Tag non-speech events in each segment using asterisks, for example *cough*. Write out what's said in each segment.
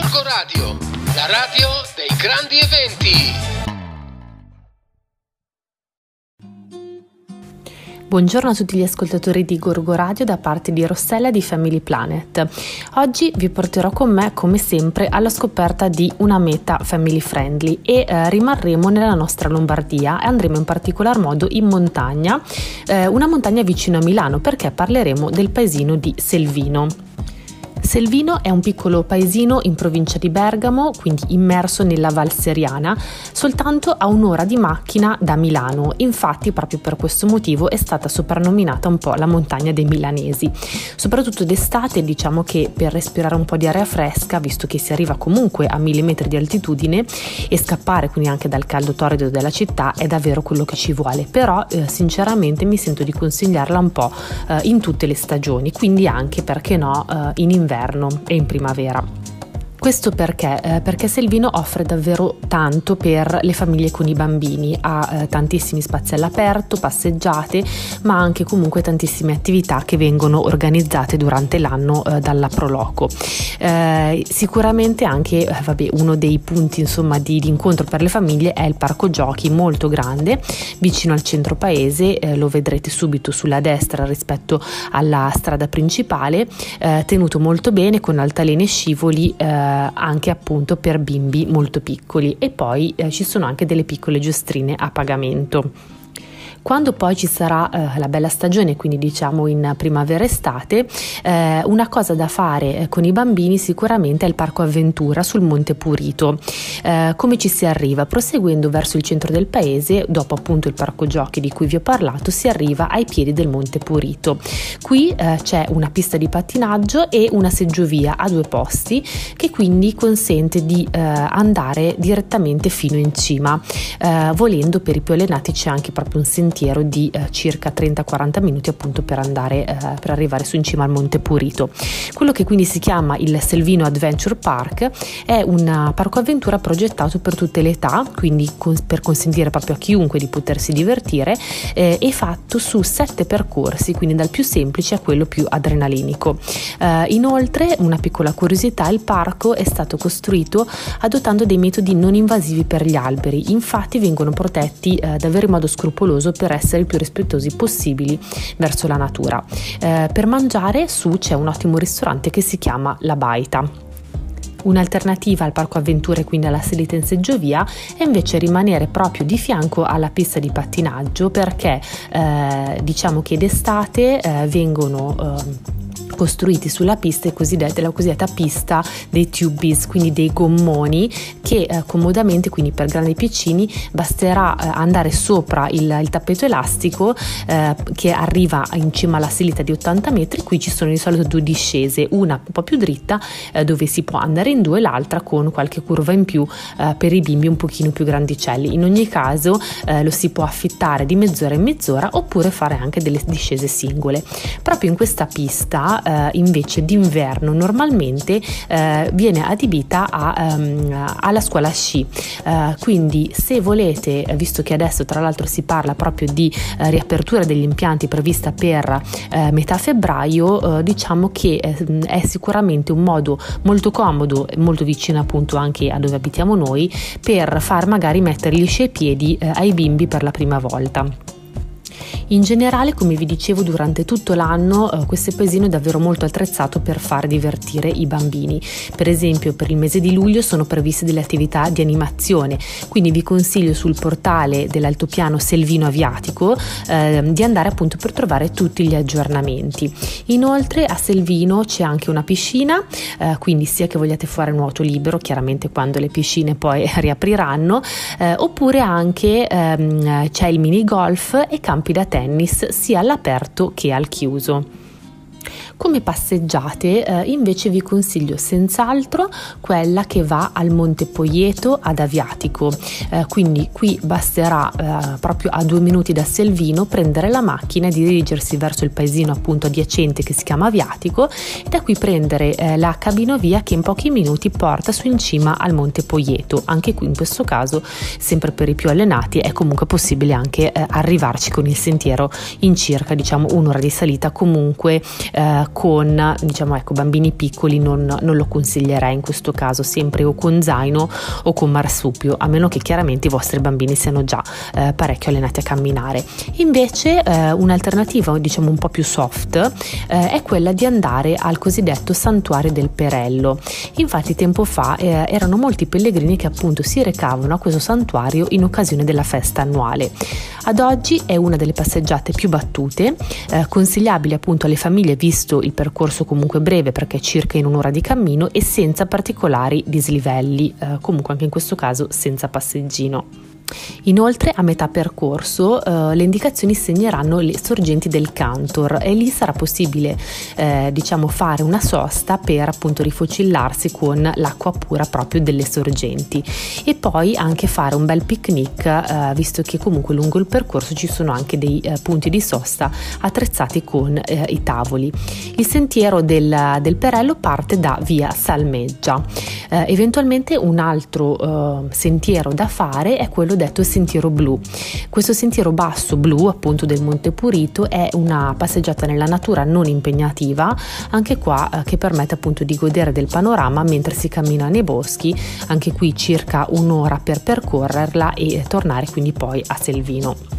Gorgo Radio, la radio dei grandi eventi. Buongiorno a tutti gli ascoltatori di Gorgo Radio da parte di Rossella di Family Planet. Oggi vi porterò con me, come sempre, alla scoperta di una meta family friendly e eh, rimarremo nella nostra Lombardia e andremo in particolar modo in montagna, eh, una montagna vicino a Milano perché parleremo del paesino di Selvino. Selvino è un piccolo paesino in provincia di Bergamo, quindi immerso nella Val Seriana, soltanto a un'ora di macchina da Milano. Infatti, proprio per questo motivo è stata soprannominata un po' la montagna dei milanesi. Soprattutto d'estate, diciamo che per respirare un po' di aria fresca, visto che si arriva comunque a mille metri di altitudine e scappare quindi anche dal caldo torrido della città è davvero quello che ci vuole. Però, eh, sinceramente, mi sento di consigliarla un po' eh, in tutte le stagioni, quindi anche perché no eh, in inverno inverno e in primavera. Questo perché? Eh, perché Selvino offre davvero tanto per le famiglie con i bambini, ha eh, tantissimi spazi all'aperto, passeggiate, ma anche comunque tantissime attività che vengono organizzate durante l'anno eh, dalla Proloco. Eh, sicuramente anche eh, vabbè, uno dei punti insomma, di, di, incontro per le famiglie è il parco giochi molto grande, vicino al centro paese, eh, lo vedrete subito sulla destra rispetto alla strada principale, tenuto molto bene con altalene e scivoli anche appunto per bimbi molto piccoli e poi eh, ci sono anche delle piccole giostrine a pagamento. Quando poi ci sarà eh, la bella stagione, quindi diciamo in primavera-estate, eh, una cosa da fare eh, con i bambini sicuramente è il parco avventura sul Monte Purito. Eh, come ci si arriva? Proseguendo verso il centro del paese, dopo appunto il parco giochi di cui vi ho parlato, si arriva ai piedi del Monte Purito. Qui eh, c'è una pista di pattinaggio e una seggiovia a due posti che quindi consente di eh, andare direttamente fino in cima. volendo per i più allenati c'è anche proprio un sentiero sentiero di eh, circa 30-40 minuti appunto per andare eh, per arrivare su in cima al Monte Purito. Quello che quindi si chiama il Selvino Adventure Park è un parco avventura progettato per tutte le età, quindi con, per consentire proprio a chiunque di potersi divertire eh, e fatto su sette percorsi, quindi dal più semplice a quello più adrenalinico. Eh, inoltre, una piccola curiosità, il parco è stato costruito adottando dei metodi non invasivi per gli alberi, infatti vengono protetti eh, davvero in modo scrupoloso per essere il più rispettosi possibili verso la natura. Eh, per mangiare su c'è un ottimo ristorante che si chiama La Baita. Un'alternativa al parco avventure, quindi alla salita in seggiovia, è invece rimanere proprio di fianco alla pista di pattinaggio perché eh, diciamo che d'estate eh, vengono eh, costruiti sulla pista la cosiddetta pista dei tubies, quindi dei gommoni che eh, comodamente, quindi per grandi e piccini, basterà eh, andare sopra il, il tappeto elastico eh, che arriva in cima alla salita di 80 metri. Qui ci sono di solito due discese, una un po' più dritta eh, dove si può andare in due, l'altra con qualche curva in più eh, per i bimbi un pochino più grandicelli. In ogni caso eh, lo si può affittare di mezz'ora in mezz'ora oppure fare anche delle discese singole. Proprio in questa pista eh, invece d'inverno normalmente eh, viene adibita a, um, alla scuola sci. Uh, quindi se volete, visto che adesso tra l'altro si parla proprio di uh, riapertura degli impianti prevista per uh, metà febbraio, diciamo che è sicuramente un modo molto comodo, molto vicino appunto anche a dove abitiamo noi, per far magari mettere gli sci ai piedi ai bimbi per la prima volta. In generale, come vi dicevo, durante tutto l'anno eh, questo paesino è davvero molto attrezzato per far divertire i bambini. Per esempio, per il mese di luglio sono previste delle attività di animazione, quindi vi consiglio sul portale dell'altopiano Selvino Aviatico eh, di andare appunto per trovare tutti gli aggiornamenti. Inoltre a Selvino c'è anche una piscina, eh, quindi sia che vogliate fare nuoto libero, chiaramente quando le piscine poi *laughs* riapriranno, eh, oppure anche ehm, c'è il mini golf e campi da tennis sia all'aperto che al chiuso. Come passeggiate eh, invece vi consiglio senz'altro quella che va al Monte Poieto ad Aviatico, eh, quindi qui basterà eh, proprio a due minuti da Selvino prendere la macchina e dirigersi verso il paesino appunto adiacente che si chiama Aviatico e da qui prendere eh, la cabinovia che in pochi minuti porta su in cima al Monte Poieto. Anche qui in questo caso, sempre per i più allenati, è comunque possibile anche eh, arrivarci con il sentiero in circa diciamo un'ora di salita comunque eh, con diciamo ecco bambini piccoli non, non, lo consiglierei in questo caso sempre o con zaino o con marsupio a meno che chiaramente i vostri bambini siano già eh, parecchio allenati a camminare. Invece eh, un'alternativa diciamo un po' più soft eh, è quella di andare al cosiddetto santuario del Perello. Infatti tempo fa eh, erano molti pellegrini che appunto si recavano a questo santuario in occasione della festa annuale. Ad oggi è una delle passeggiate più battute, eh, consigliabile appunto alle famiglie visto il percorso comunque breve perché è circa in un'ora di cammino e senza particolari dislivelli, eh, comunque anche in questo caso senza passeggino. Inoltre a metà percorso eh, le indicazioni segneranno le sorgenti del Cantor e lì sarà possibile eh, diciamo fare una sosta per appunto rifocillarsi con l'acqua pura proprio delle sorgenti e poi anche fare un bel picnic eh, visto che comunque lungo il percorso ci sono anche dei eh, punti di sosta attrezzati con eh, i tavoli. Il sentiero del, del, Perello parte da via Salmeggia. Eh, eventualmente un altro sentiero da fare è quello detto sentiero blu. Questo sentiero basso blu, appunto del Monte Purito, è una passeggiata nella natura non impegnativa, anche qua eh, che permette appunto di godere del panorama mentre si cammina nei boschi, anche qui circa un'ora per percorrerla e tornare quindi poi a Selvino.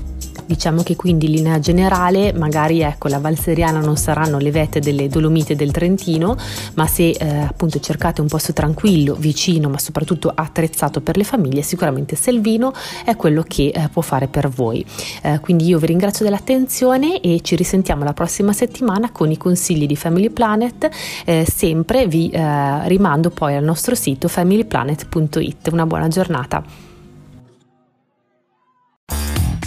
Diciamo che quindi in linea generale magari ecco la Valseriana non saranno le vette delle Dolomite del Trentino, ma se eh, appunto cercate un posto tranquillo, vicino, ma soprattutto attrezzato per le famiglie, sicuramente Selvino è quello che eh, può fare per voi. Eh, quindi io vi ringrazio dell'attenzione e ci risentiamo la prossima settimana con i consigli di Family Planet. Eh, sempre vi eh, rimando poi al nostro sito familyplanet.it. Una buona giornata.